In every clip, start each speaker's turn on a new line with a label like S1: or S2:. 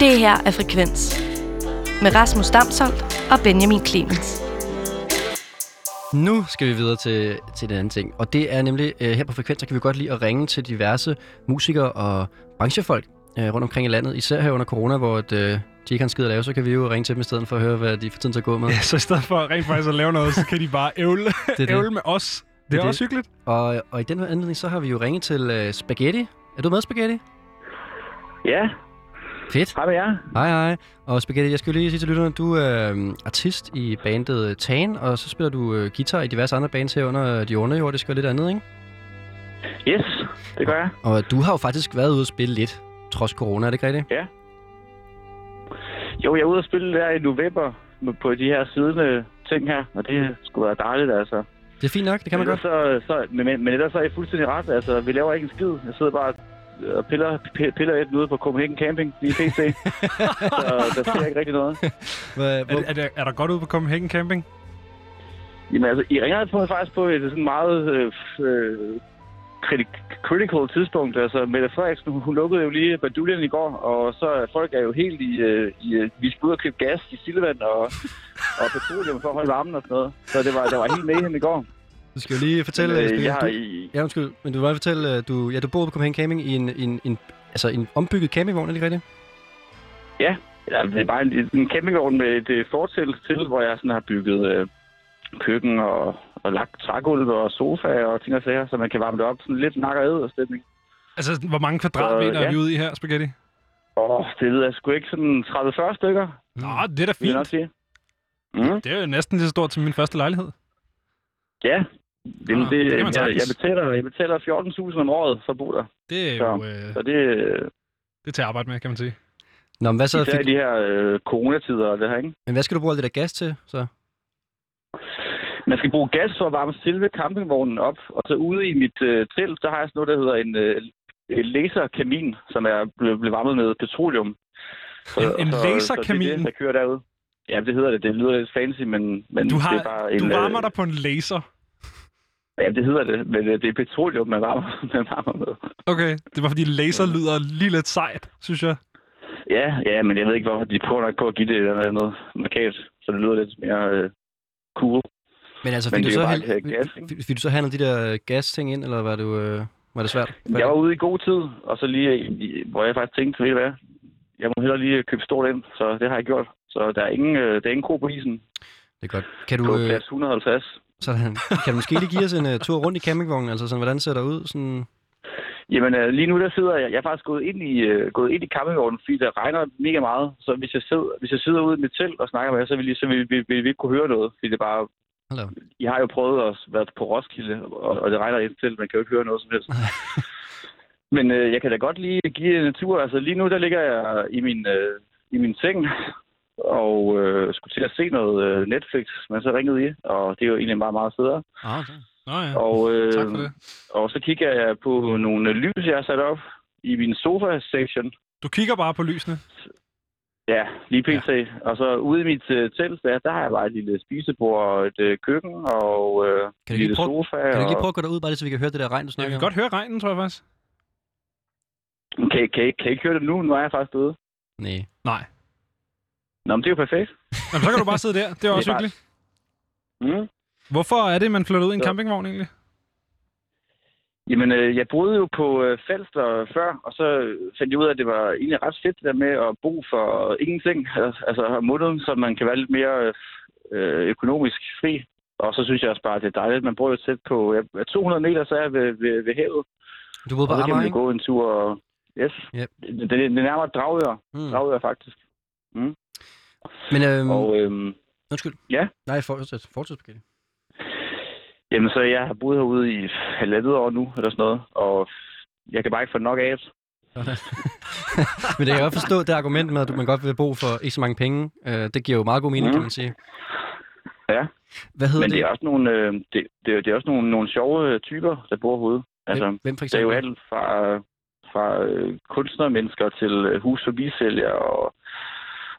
S1: Det her er Frekvens med Rasmus Damsholdt og Benjamin Clemens.
S2: Nu skal vi videre til, til den anden ting, og det er nemlig, øh, her på Frekvens, så kan vi godt lide at ringe til diverse musikere og branchefolk øh, rundt omkring i landet, især her under corona, hvor et, øh, de ikke har en skid at lave, så kan vi jo ringe til dem i stedet for at høre, hvad de får tiden til at gå med.
S3: Ja, så i stedet for rent faktisk at lave noget, så kan de bare ævle,
S2: det er det.
S3: ævle med os. Det, det er
S2: det.
S3: også hyggeligt.
S2: Og, og i den her anledning, så har vi jo ringet til øh, Spaghetti. Er du med, Spaghetti?
S4: Ja,
S2: Fedt.
S4: hej med jer.
S2: Hej, hej. Og Spaghetti, jeg skal lige sige til lytterne, du er øh, artist i bandet Tan, og så spiller du øh, guitar i diverse andre bands her under De Underjordiske og lidt andet, ikke?
S4: Yes, det gør jeg.
S2: Og du har jo faktisk været ude at spille lidt, trods corona, er det ikke rigtigt?
S4: Jo, jeg er ude og spille der i november på de her siddende ting her, og det skulle være dejligt, altså.
S2: Det er fint nok, det kan man
S4: men
S2: godt.
S4: Så, så, men, men, ellers så er jeg fuldstændig ret. Altså, vi laver ikke en skid. Jeg sidder bare og piller, piller et ude på Copenhagen Camping i PC. så der sker ikke rigtig noget.
S2: Hvad,
S3: Er,
S2: hvor,
S3: er, der, er der godt ude på Copenhagen Camping?
S4: Jamen altså, I ringer på mig faktisk på et sådan meget øh, øh, criti- critical tidspunkt. Altså, Mette Frederiksen, hun, hun lukkede jo lige baduljen i går, og så er folk er jo helt i... Øh, i øh, vi skal ud og købe gas i Silvand og, og petroleum for at holde varmen og sådan noget. Så det var, der var helt med hende i går.
S2: Du skal jo lige fortælle,
S4: Men,
S2: øh,
S4: øh,
S2: Spaghetti,
S4: jeg har
S2: du,
S4: i,
S2: ja, undskyld, men du vil bare fortælle, at du, ja, du bor på Copenhagen Camping i en, en, en, altså en ombygget campingvogn, er det ikke rigtigt?
S4: Ja, det er bare en, en campingvogn med et øh, fortæl til, hvor jeg sådan har bygget øh, køkken og, og lagt trægulv og sofa og ting og sager, så man kan varme det op. Sådan lidt nakker og stemning.
S3: Altså, hvor mange kvadratmeter er
S4: ja.
S3: vi ude i her, Spaghetti?
S4: Åh, det ved jeg sgu ikke. Sådan 30-40 stykker,
S3: Nå, det er da fint.
S4: sige. Mm.
S3: Det er jo næsten lige så stort som min første lejlighed.
S4: Ja, Jamen,
S3: Ah,
S4: det,
S3: det
S4: jeg, jeg, betaler, jeg betaler 14.000 om året for at bo der.
S3: Det er
S4: Så,
S3: jo øh,
S4: Så det øh,
S3: det er til at arbejde med, kan man sige.
S2: Nå, men hvad så?
S4: især i
S2: Fik,
S4: de her øh, coronatider og det her, ikke?
S2: men hvad skal du bruge alt det der gas til, så?
S4: Man skal bruge gas for at varme selve campingvognen op, og så ude i mit øh, telt, der har jeg sådan noget, der hedder en, øh, laserkamin, som er blevet blevet varmet med petroleum. Så,
S3: En- en
S4: så, Så det
S3: laserkamin?
S4: er det, der kører derude. Ja, det hedder det. Det lyder lidt fancy, men, men
S3: Du, har,
S4: det er bare en...
S3: du varmer
S4: øh,
S3: dig på en laser.
S4: Ja, det hedder det, men øh, det er petroleum, man varmer, man varmer med.
S3: Okay, det var fordi laser lyder lige lidt sejt, synes jeg.
S4: Ja, ja, men jeg ved ikke, hvorfor de prøver nok på at give det noget, noget markat, så det lyder lidt mere øh, cool.
S2: Men altså,
S4: Men
S2: fik du,
S4: det er
S2: så hand,
S4: ikke gas,
S2: fik, fik du så handlet de der øh, gas-ting ind, eller var, du, øh, var det svært?
S4: Jeg var ude i god tid, og så lige, hvor jeg faktisk tænkte, ved I hvad, jeg må hellere lige købe stort ind, så det har jeg gjort. Så der er ingen, øh, der er ingen ko på isen
S2: Det er godt. Kan du, øh,
S4: plads 150.
S2: sådan, kan du måske lige give os en uh, tur rundt i campingvognen? Altså, sådan, hvordan ser der ud? Sådan...
S4: Jamen øh, lige nu der sidder jeg, jeg er faktisk gået ind i, øh, gået ind i campingvognen, fordi der regner mega meget. Så hvis jeg sidder, hvis jeg sidder ude i mit telt og snakker med jer, så vil, I, så vil, vil, vil vi ikke kunne høre noget. Fordi det er bare,
S2: op.
S4: I har jo prøvet at være på Roskilde, og, og det regner ind til, man kan jo ikke høre noget som helst. Men øh, jeg kan da godt lige give en tur. Altså lige nu, der ligger jeg i min, øh, i min seng, og øh, skulle til at se noget øh, Netflix, men så ringede I, og det er jo egentlig meget, meget federe.
S2: Ah, okay.
S3: Nå ja,
S4: Og, øh,
S3: tak for det.
S4: og så kigger jeg på nogle lys, jeg har sat op i min sofa-section.
S3: Du kigger bare på lysene.
S4: Ja, lige pt. Ja. Og så ude i mit øh, telt, der, der har jeg bare et lille spisebord og et øh, køkken og øh,
S2: Kan du
S4: lille
S2: prøve-
S4: sofa.
S2: Kan du ikke lige
S4: og...
S2: prøve at gå derud, bare lige så vi kan høre det der regn, du
S3: Jeg
S2: snakker
S3: kan
S2: om?
S3: godt høre regnen, tror jeg faktisk.
S4: Kan, kan, I- kan I ikke høre det nu? Nu er jeg faktisk ude.
S2: Nej.
S3: Nej.
S4: Nå, men det er jo perfekt.
S3: Jamen, så kan du bare sidde der. Det er også
S4: bare-
S3: hyggeligt.
S4: Mm.
S3: Hvorfor er det, man flytter ud i en
S4: Så-
S3: campingvogn egentlig?
S4: Jamen, øh, jeg boede jo på øh, Falster før, og så fandt jeg ud af, at det var egentlig ret fedt det der med at bo for ingenting. Altså, altså måneden, så man kan være lidt mere øh, økonomisk fri. Og så synes jeg også bare, at det er dejligt. Man bor jo tæt på ja, 200 meter, så er jeg ved, ved, ved havet.
S2: Du boede på
S4: så kan
S2: Amager,
S4: man gå en tur. Og... Yes.
S2: Yep.
S4: Det, det, det er nærmere Dragør.
S2: Mm.
S4: Dragør, faktisk.
S2: Men, øhm,
S4: Og øhm,
S2: undskyld.
S4: ja.
S2: Nej, fortsæt. Fortsæt, Spaghetti.
S4: jamen, så jeg har boet herude i halvandet år nu, eller sådan noget. Og jeg kan bare ikke få nok af det.
S2: Men det kan jeg godt forstå, det argument med, at man godt vil bo for ikke så mange penge. Øh, det giver jo meget god mening,
S4: Mm.
S2: kan man sige.
S4: Ja.
S2: Hvad hedder
S4: Men det
S2: det?
S4: er også nogle, øh, det, det, er- det er også nogle, nogle sjove øh, typer, der bor herude. Altså,
S2: Hvem, for
S4: der er jo
S2: eksempel?
S4: alt fra, fra øh, kunstnermennesker til øh, hus- og og,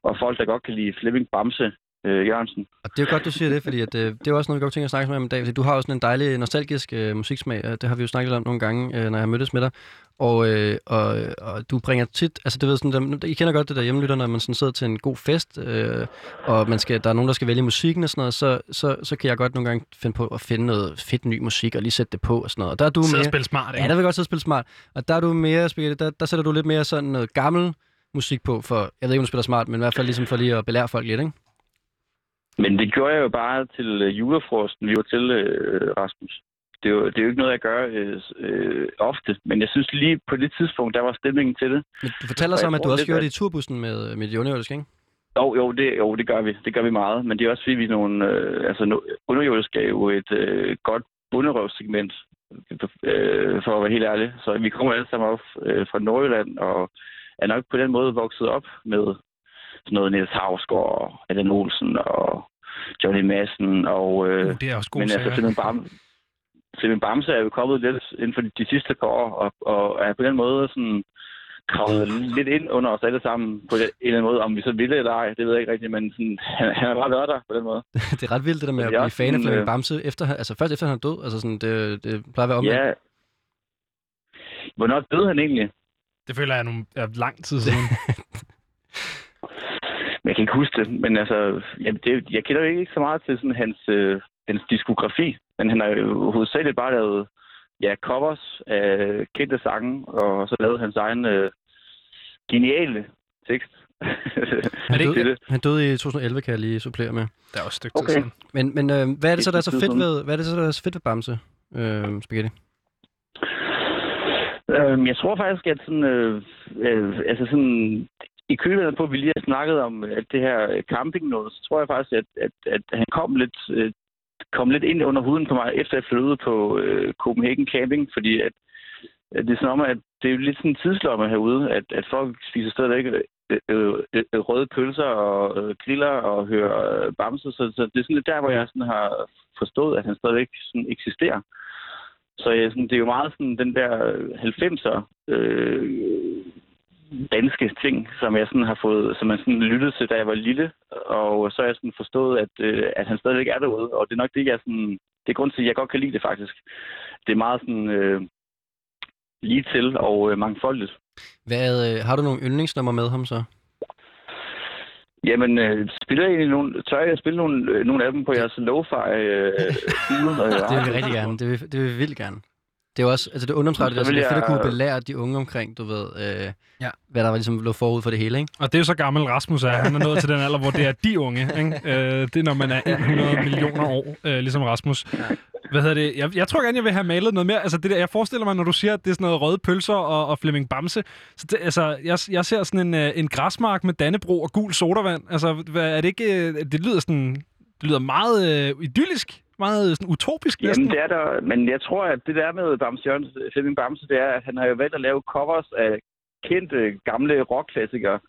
S4: og folk, der godt kan lide Flemming Bamse. øh, Jørgensen.
S2: Og det er jo godt, du siger det, fordi at, øh, det er også noget, vi godt tænker at snakke med om i dag. Fordi du har også sådan en dejlig nostalgisk øh, musiksmag, og det har vi jo snakket om nogle gange, øh, når jeg har mødtes med dig. Og, øh, og, og du bringer tit, altså det ved sådan, der, I kender godt det der hjemmelytter, når man sådan sidder til en god fest, øh, og man skal, der er nogen, der skal vælge musikken og sådan noget, så, så, så kan jeg godt nogle gange finde på at finde noget fedt ny musik og lige sætte det på og sådan noget. Og der er du
S3: Sidde og
S2: mere,
S3: spille smart, ikke?
S2: Ja, der vil jeg godt sidde og spille smart. Og der er du mere, Spaghetti, der, der sætter du lidt mere sådan noget gammel musik på, for jeg ved ikke, om du spiller smart, men i hvert fald ligesom for lige at belære folk lidt, ikke?
S4: Men det gjorde jeg jo bare til øh, julefrosten, vi var til, øh, Rasmus. Det er, jo, det er jo ikke noget, jeg gør øh, øh, ofte, men jeg synes lige på det tidspunkt, der var stemningen til det.
S2: Men du fortæller så om, at du også
S4: lidt,
S2: gjorde det i turbussen med, med de underjordiske, ikke?
S4: Jo, jo, det, jo, det gør vi. Det gør vi meget. Men det er også fordi, vi er nogle... Øh, altså, no, er jo et øh, godt bunderøvssegment, øh, for at være helt ærlig. Så vi kommer alle sammen op øh, fra Nordjylland, og er nok på den måde vokset op med sådan noget Niels Havsgaard, og Allan Olsen og Johnny Madsen, og... Øh,
S3: Uh, det er også god
S4: men altså,
S3: sager.
S4: simpelthen Bam, simpelthen Bamse er jo kommet lidt inden for de, sidste par år, og, og er på den måde sådan kravlet lidt ind under os alle sammen på en eller anden måde. Om vi så ville eller ej, det ved jeg ikke rigtigt, men sådan, han, han har bare været der på den måde.
S2: det er ret vildt, det der med at blive fan af Flemming
S4: øh,
S2: Bamse, efter, altså først efter han er død. Altså sådan, det, det plejer at være omvendt.
S4: Ja. Hvornår døde han egentlig?
S3: Det føler jeg nogle, er lang tid siden.
S4: Men jeg kan ikke huske det. Men altså, jamen, det, jeg kender jo ikke så meget til sådan hans, øh, hans diskografi. Men han har jo hovedsageligt bare lavet ja, covers af kendte sange, og så lavet hans egen øh, geniale tekst.
S3: Er det ikke-
S4: Til det?
S2: Han døde i 2011, kan jeg lige supplere med.
S3: Det er også et stykke tid
S4: Okay.
S3: siden.
S2: Men, men øh, hvad er det så, der er så fedt ved, hvad er det så, der er så fedt ved Bamse, øh, Spaghetti?
S4: Øhm, jeg tror faktisk, at sådan, øh, øh, altså sådan, i kølvandet på, at vi lige har snakket om at det her camping noget, så tror jeg faktisk, at, at, at han kom lidt, øh, kom lidt ind under huden på mig, efter jeg flyttede på øh, Copenhagen Camping, fordi at, at det er sådan om, at det er lidt sådan en tidslomme herude, at, at folk spiser stadigvæk øh, øh, øh, røde pølser og øh, griller og hører øh, så, så det er sådan lidt der, hvor jeg sådan har forstået, at han stadigvæk sådan eksisterer. Så jeg, sådan, det er jo meget sådan den der øh, 90'er øh, danske ting, som jeg sådan har fået, som jeg sådan lyttede til, da jeg var lille. Og så har jeg sådan forstået, at, øh, at han stadigvæk er derude. Og det er nok det, jeg sådan... Det er grund til, at jeg godt kan lide det faktisk. Det er meget sådan øh, lige til og øh, mangfoldigt.
S2: Hvad, øh, har du nogle yndlingsnummer med ham så?
S4: Jamen, øh, spiller I egentlig nogle, tør jeg spille nogle, øh, nogle af dem på jeres lo-fi øh?
S2: Det vil vi rigtig gerne. Det vil, det vil vi vildt gerne. Det er jo også, altså det mig, det,
S4: Så
S2: der, så
S4: vil
S2: det er fedt at kunne belære de unge omkring, du ved, øh,
S3: Ja.
S2: hvad der var ligesom lå forud for det hele, ikke?
S3: Og det er jo så gammel Rasmus er. Han er nået til den alder, hvor det er de unge. Ikke? Øh, det er, når man er 100 millioner år, øh, ligesom Rasmus. Hvad hedder det? Jeg, jeg tror gerne, jeg vil have malet noget mere. Altså, det der, jeg forestiller mig, når du siger, at det er sådan noget røde pølser og, og Flemming Bamse. Så det, altså, jeg, jeg ser sådan en, øh, en græsmark med Dannebro og gul sodavand. Altså, hvad, er det ikke... øh, Det lyder sådan... Det lyder meget øh, idyllisk. Meget sådan utopisk næsten.
S4: Jamen, det er der, men jeg tror, at det der med Bamse Jørgens, Flemming Bamse, det er, at han har jo valgt at lave covers af kendte gamle rockklassikere.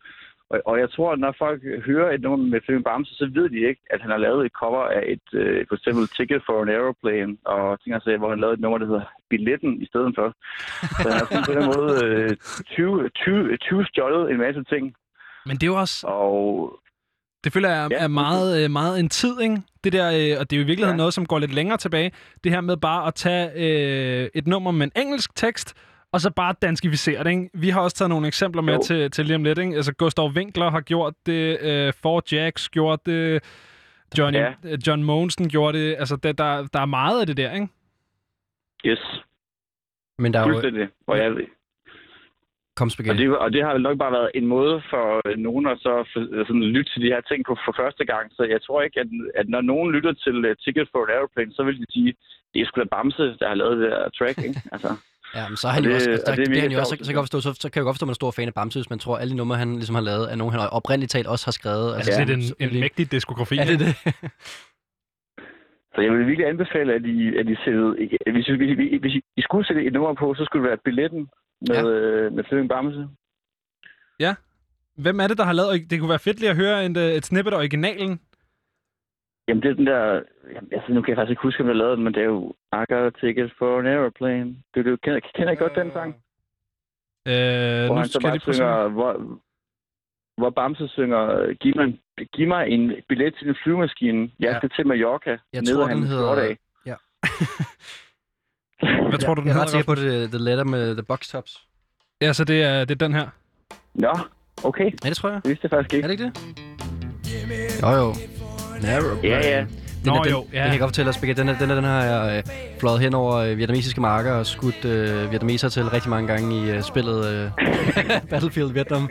S4: Og, og jeg tror, at når folk hører et nummer med Flemming Bamse, så ved de ikke, at han har lavet et cover af et, øh, for eksempel Ticket for an Aeroplane, og ting sager, hvor han lavede et nummer, der hedder Billetten i stedet for. Så han har sådan på den måde øh, 20, 20, 20 stjålet en masse ting.
S3: Men det er jo også...
S4: Og
S3: Det føler jeg er,
S4: Ja,
S3: er meget, øh, meget en tid, ikke? Det der, øh, og det er jo i virkeligheden. Ja. noget, som går lidt længere tilbage. Det her med bare at tage øh, et nummer med en engelsk tekst, og så bare danskificere det, ikke? Vi har også taget nogle eksempler med
S4: Jo.
S3: til, til lige om lidt, ikke? Altså, Gustav Winkler har gjort det, øh, Fort Jacks gjort det, Johnny,
S4: Ja.
S3: øh, John Monsen gjorde det. Altså, der, der, der er meget af det der, ikke?
S4: yes,
S2: Men der er jo...
S4: fuldstændig. Og jeg,
S2: Kom,
S4: Og det, og det har vel nok bare været en måde for øh, nogen at så for, sådan, lytte til de her ting på for første gang. Så jeg tror ikke, at, at når nogen lytter til uh, Ticket for an Aeroplane, så vil de sige, det er sgu da Bamse, der har lavet det der track, ikke? Altså,
S2: Ja, men så er han
S4: Og
S2: jo
S4: det-
S2: også... Altså, der,
S4: det
S2: det, det han jo også, så, så, kan jeg godt forstå, så, så kan jeg godt forstå, at man er stor fan af Bamse, hvis man tror, at alle de numre, han ligesom har lavet, er nogen, han oprindeligt talt også har skrevet.
S3: Altså,
S4: Ja.
S3: ja. det er en, en mægtig diskografi.
S2: Ja, det er
S3: ikke?
S2: det.
S4: så jeg vil virkelig anbefale, at I, at I sætter, hvis, I- hvis, I- hvis I, skulle sætte et nummer på, så skulle det være billetten med,
S2: Ja.
S4: ja. øh, med Flemming Bamse.
S3: Hvem er det, der har lavet... Det kunne være fedt lige at høre en, øh, et snippet af originalen.
S4: Jamen, det er den der... Jamen, altså, nu kan jeg faktisk ikke huske, om jeg lavede den, men det er jo I got a ticket for an aeroplane. Du, du kender, kender I godt den sang?
S3: Øh,
S4: Hvor
S3: nu
S4: han så
S3: skal jeg
S4: bare
S3: se.
S4: synger... Hvor, hvor Bamse synger, giv mig, giv mig en billet til en flyvemaskine. Jeg
S2: Ja.
S4: skal til Mallorca.
S2: Jeg
S4: ned
S2: tror, den hedder-
S4: skjortedag.
S2: Ja.
S3: Hvad tror du, den
S2: jeg er
S3: hedder?
S2: ret sikker på
S3: Rasmus?
S2: det, The Letter med The Box Tops.
S3: Ja, så det er, det er den her.
S4: Nå, okay.
S2: Ja, det tror jeg.
S4: Det vidste jeg faktisk
S2: Er
S4: ikke.
S2: det ikke det? Jo, jo. Narrow.
S4: Ja, ja.
S2: Den,
S3: Nå,
S2: er, den,
S3: jo, ja.
S2: Det kan jeg godt fortælle dig, Spaghetti. Den, er, den, er, den har jeg øh, fløjet hen over øh, vietnamesiske marker og skudt øh, vietnameser til rigtig mange gange i øh, spillet øh, Battlefield Vietnam.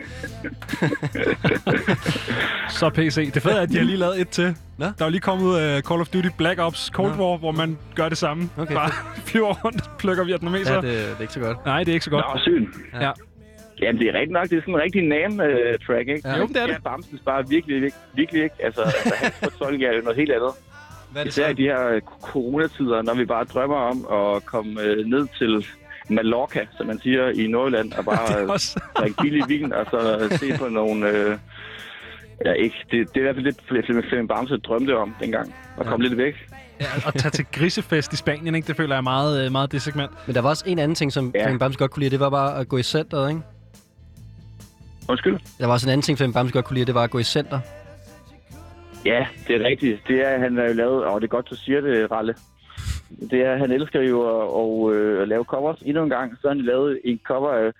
S3: Så PC. Det fede er, at de har lige lavet et til.
S2: Nå.
S3: Der er jo lige kommet uh, Call of Duty Black Ops Cold
S2: Nå.
S3: War, hvor man gør det samme.
S2: Okay,
S3: Bare flyver rundt og plukker vietnameser.
S2: Ja, det, det er ikke så godt.
S3: Nej, det er ikke så godt.
S4: Nå, sygt.
S3: Ja.
S4: Jamen, det er rigtigt nok. Det er sådan en rigtig name-track, ikke?
S2: Ja.
S3: Jo, det er det.
S4: Ja, Bamses bare virkelig, virkelig, virkelig ikke. Altså, altså hans fortolkning er jo noget helt andet.
S2: Hvad er det
S4: Især i
S2: så?
S4: de her øh, coronatider, når vi bare drømmer om at komme øh, ned til Mallorca, som man siger i Nordjylland, og bare øh,
S3: også...
S4: drikke billig vin, og så se på nogle... Øh, ja, ikke. Det, det er i hvert fald lidt, Flemming Bamse drømte om dengang. At komme lidt væk.
S3: Ja, at tage til grisefest i Spanien, ikke? det føler jeg er meget, øh, meget det segment.
S2: Men der var også en anden ting, som
S4: Ja.
S2: ja. Flemming Bamse godt kunne lide. Det var bare at gå i center, ikke?
S4: Undskyld?
S2: Der var også en anden ting, Flemming Bamse godt kunne lide. Det var at gå i center.
S4: Ja, det er rigtigt. Det er, han har jo lavet, og det er godt, du siger det, Ralle. Det er, han elsker jo at, at, øh, at lave covers. Endnu en gang, så har han lavet en cover af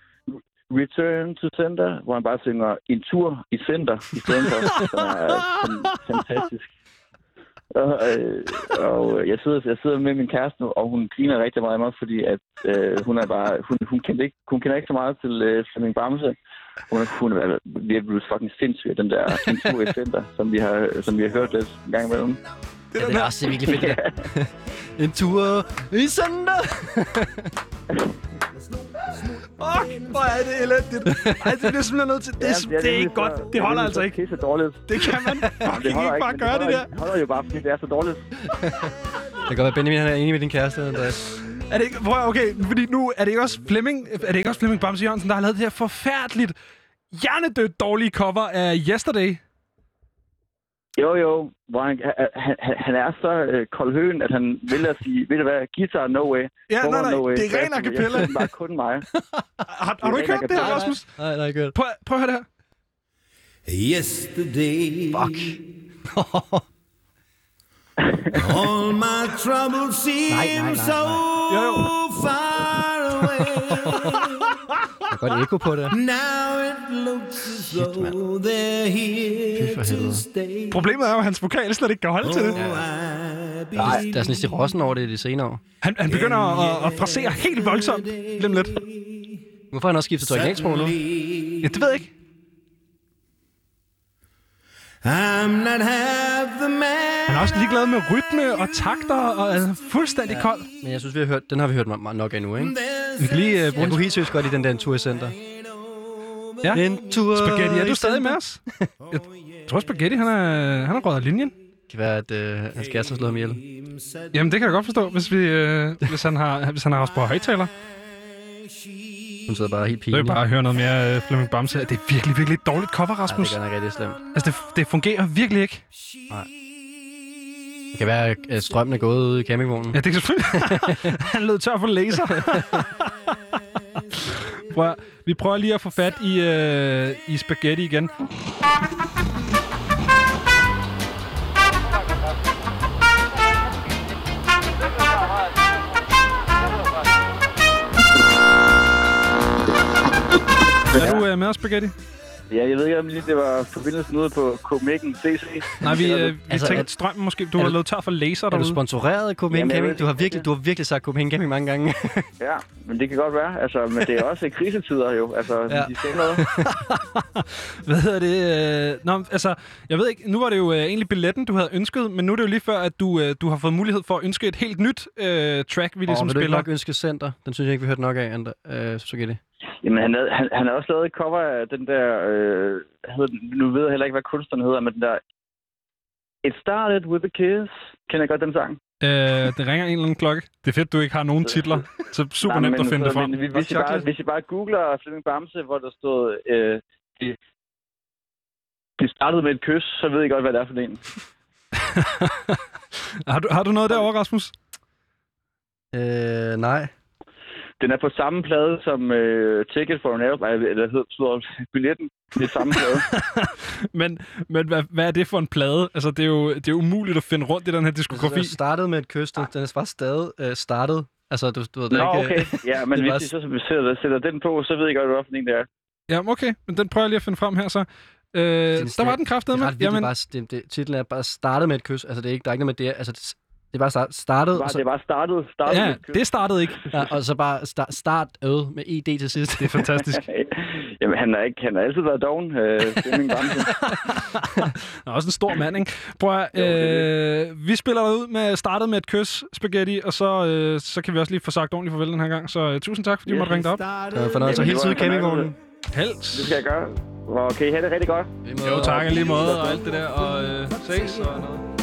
S4: Return to Center, hvor han bare synger en tur i center i stedet for. er fan- fantastisk. Og, øh, og jeg, sidder, jeg sidder med min kæreste nu, og hun griner rigtig meget af mig, fordi at, øh, hun er bare, hun, hun, kender ikke, hun kender ikke så meget til øh, Flemming Bamse. Hun, hun er virkelig blevet fucking sindssyg af den der tur i center, som vi har, som vi har hørt lidt en gang imellem.
S2: Ja, det er også det er virkelig fedt. det. en tur i center.
S3: Fuck, hvor er det elendigt. Ej, det bliver simpelthen nødt til... Det, er, det er ikke godt. Det holder altså ikke.
S4: Det er så dårligt.
S3: Det kan man fucking
S4: Det holder
S3: ikke bare gøre det
S4: holder
S3: der.
S4: Det holder jo bare, fordi det er så dårligt.
S2: Det kan godt være, Benjamin han er enig med din kæreste, Andreas.
S3: Er det ikke, prøv, okay, fordi nu er det ikke også Flemming, er det ikke også Flemming Bamse Jørgensen, der har lavet det her forfærdeligt, hjernedødt dårlige cover af Yesterday?
S4: Jo, jo. Hvor han, han, han, han er så øh, koldhøen, at han vil at sige, ved du hvad, guitar no way.
S3: Ja, nej, nej,
S4: no way.
S3: det er ren a cappella.
S4: Jeg synes bare kun mig.
S3: Har, har du ikke hørt det her. Rasmus?
S2: Nej, nej, godt.
S3: Prøv, prøv at høre det her.
S5: Yesterday,
S2: Fuck.
S5: All my troubles seem
S2: Nej, nej, nej,
S5: so
S3: Jo, jo.
S5: far away.
S2: Der er godt ekko på det.
S5: now it looks as though they're here to stay.
S3: Problemet er jo, at hans vokal slet ikke kan holde til det.
S5: Oh, I
S2: Der
S5: believe
S2: er, sådan lidt stirossen over det i de senere år.
S3: Han, han begynder at, at frasere helt voldsomt. Om lidt.
S2: Hvorfor har han også skiftet til originalsprog nu?
S3: Ja, det ved jeg ikke.
S5: I'm not half the man.
S3: Han er også ligeglad med rytme og takter og er fuldstændig ja. kold.
S2: Men jeg synes, vi har hørt, den har vi hørt meget nok af nu, ikke?
S3: Vi kan lige uh,
S2: Jeg
S3: bruge
S2: kunne helt seriøst godt i den der tur i center.
S3: Ja.
S2: En tur
S3: Spaghetti, er du stadig med os? Jeg tror, Spaghetti, han er, han er røget af linjen.
S2: Det kan være, at øh, hans kæreste har slået ham ihjel.
S3: Jamen, det kan jeg godt forstå, hvis, vi, øh, hvis, han har, hvis han har os på højtaler.
S2: Hun sidder bare helt
S3: vil jeg
S2: pinlig.
S3: bare høre noget mere øh, Flemming Bamse. Det er virkelig, virkelig et dårligt cover, Rasmus.
S2: det gør nok rigtig slemt.
S3: Altså, det, det fungerer virkelig ikke.
S2: Det kan være, at strømmen er gået ud i campingvognen.
S3: Ja, det kan selvfølgelig. han lød tør for laser. Prøv, vi prøver lige at få fat i, øh, i spaghetti igen. Øh, med os, Spaghetti?
S4: Ja, jeg ved ikke, om lige det var forbindelsen ude på Copenhagen CC.
S3: Nej, vi, øh, vi
S2: Altså,
S3: tænkte, at strømmen måske... Du har løbet tør for laser
S2: Er du
S3: derude.
S2: sponsoreret af Copenhagen Camping? Du har
S4: det
S2: virkelig, du har virkelig sagt Copenhagen Camping mange gange.
S4: Ja, men det kan godt være. Altså, men det er også krisetider jo. Altså,
S2: Ja.
S4: de skal noget.
S3: Hvad hedder det? Øh, Nå, altså, jeg ved ikke, nu var det jo øh, egentlig billetten, du havde ønsket, men nu er det jo lige før, at du, øh, du har fået mulighed for at ønske et helt nyt øh, track, vi ligesom
S2: vil du ikke
S3: spiller.
S2: nok ønske Center? Den synes jeg ikke, vi hørte nok af, Ander, øh, Spaghetti.
S4: Jamen, han, havde- han, han har også lavet et cover af den der... Øh, den? nu ved jeg heller ikke, hvad kunstneren hedder, men den der... It started with a kiss. Kender jeg godt den sang?
S3: Øh, det ringer en eller anden klokke. Det er fedt, du ikke har nogen titler, så super
S4: Nej,
S3: nemt at finde det frem.
S4: Men, hvis, I bare, hvis I bare googler Flemming Bamse, hvor der stod... Øh, det, det startede med et kys, så ved I godt, hvad det er for en.
S3: har, du, har du noget derovre, Rasmus?
S2: Øh, nej.
S4: Den er på samme plade som øh, Ticket for an Airplane, eller hedder billetten. Det er samme plade.
S3: Men, men hvad, hvad er det for en plade? Altså, det er jo, det er umuligt at finde rundt i den her diskografi.
S2: Den startede med et kyst. Den den er bare stadig øh, startet. Altså, du, du ved det
S4: Nå,
S2: ikke...
S4: okay. Ja, men
S2: det
S4: hvis de så sætter, sætter den på, så ved jeg godt, hvad for en det er.
S3: Ja, okay. Men den prøver jeg lige at finde frem her, så. Øh, der var den
S2: Det
S3: kraftedeme.
S2: er ret vildt, bare, det, det, titlen er bare startet med et kys. Altså, det er ikke, der er ikke noget med det. Altså, det, det er bare start, startet,
S4: Det var,
S2: og, så,
S4: det var startet. startet
S3: Ja, det startede ikke.
S2: ja, og så bare start, start øde med ED til sidst.
S3: Det er fantastisk.
S4: Jamen, han har, ikke, han har altid været doven. Øh, Flemming Bamse.
S3: Han er også en stor mand, ikke? Prøv at,
S4: Jo, det
S3: øh, vi spiller ud med startet med et kys, spaghetti, og så, øh, så kan vi også lige få sagt ordentligt farvel den her gang. Så øh, tusind tak, fordi du måtte ringe dig op.
S2: Det var fornøjelse.
S4: Jamen,
S2: Helt
S4: det var
S2: tid
S4: en
S2: campingvognen.
S3: Helst.
S4: Det skal jeg gøre. Okay, have det rigtig godt.
S3: Jo, tak i lige måde, og alt det der, og øh, ses og noget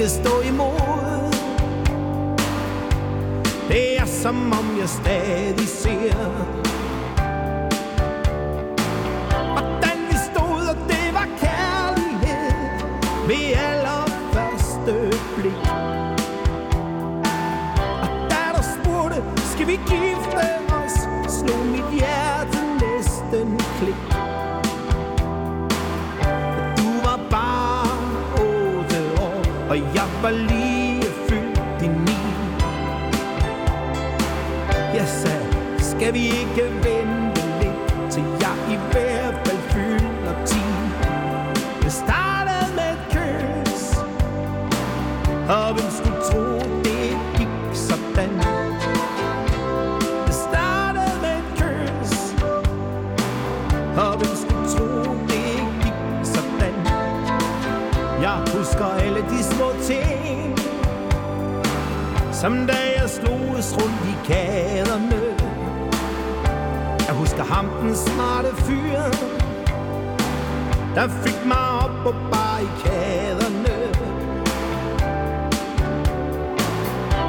S5: kunne ikke stå imod. Det er som om jeg stadig ser Hvordan vi stod, og det var kærlighed Ved allerførste blik. Og da du spurgte, skal vi give jeg var lige fyldt i ni. Jeg sagde, skal vi ikke være alle de små ting Som da jeg sloges rundt i gaderne. Jeg husker ham, den smarte fyr Der fik mig op på barrikaderne.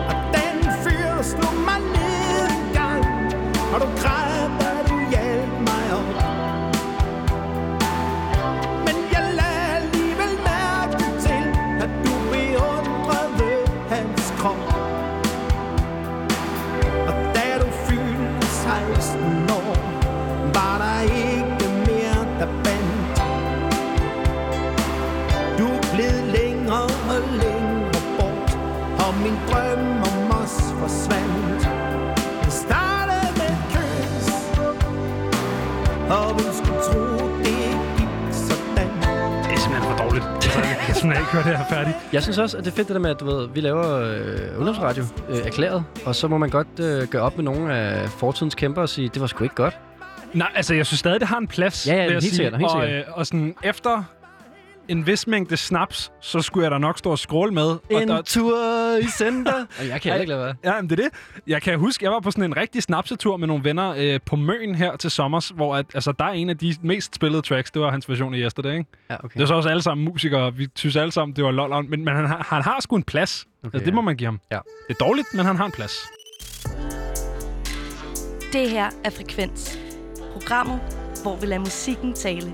S5: Og den fyr slog mig ned en gang Og du græd,
S3: høre det her færdigt.
S2: Jeg synes også, at det er fedt det der med, at du ved, vi laver øh, ungdomsradio øh, erklæret, og så må man godt øh, gøre op med nogle af fortidens kæmper og sige, det var sgu ikke godt.
S3: Nej, altså, jeg synes stadig, det har en plads.
S2: Ja, ja, helt
S3: sige.
S2: sikkert, helt
S3: og, øh, og sådan, efter en vis mængde snaps, så skulle jeg da nok stå og scrolle med. Og
S2: En
S3: der,
S2: tur i center. og jeg kan ikke lade være.
S3: Ja, men det er det. Jeg kan huske, jeg var på sådan en rigtig snapsetur med nogle venner øh, på Møn her til sommers, hvor at, altså, der er en af de mest spillede tracks, det var hans version af Yesterday, ikke?
S2: Ja, okay.
S3: Det var så også alle sammen musikere, vi synes alle sammen, det var lol, men, men han, har- han har sgu en plads. Okay, altså, det
S2: ja.
S3: må man give ham.
S2: Ja.
S3: Det er dårligt, men han har en plads.
S1: Det her er Frekvens. Programmet, hvor vi lader musikken tale.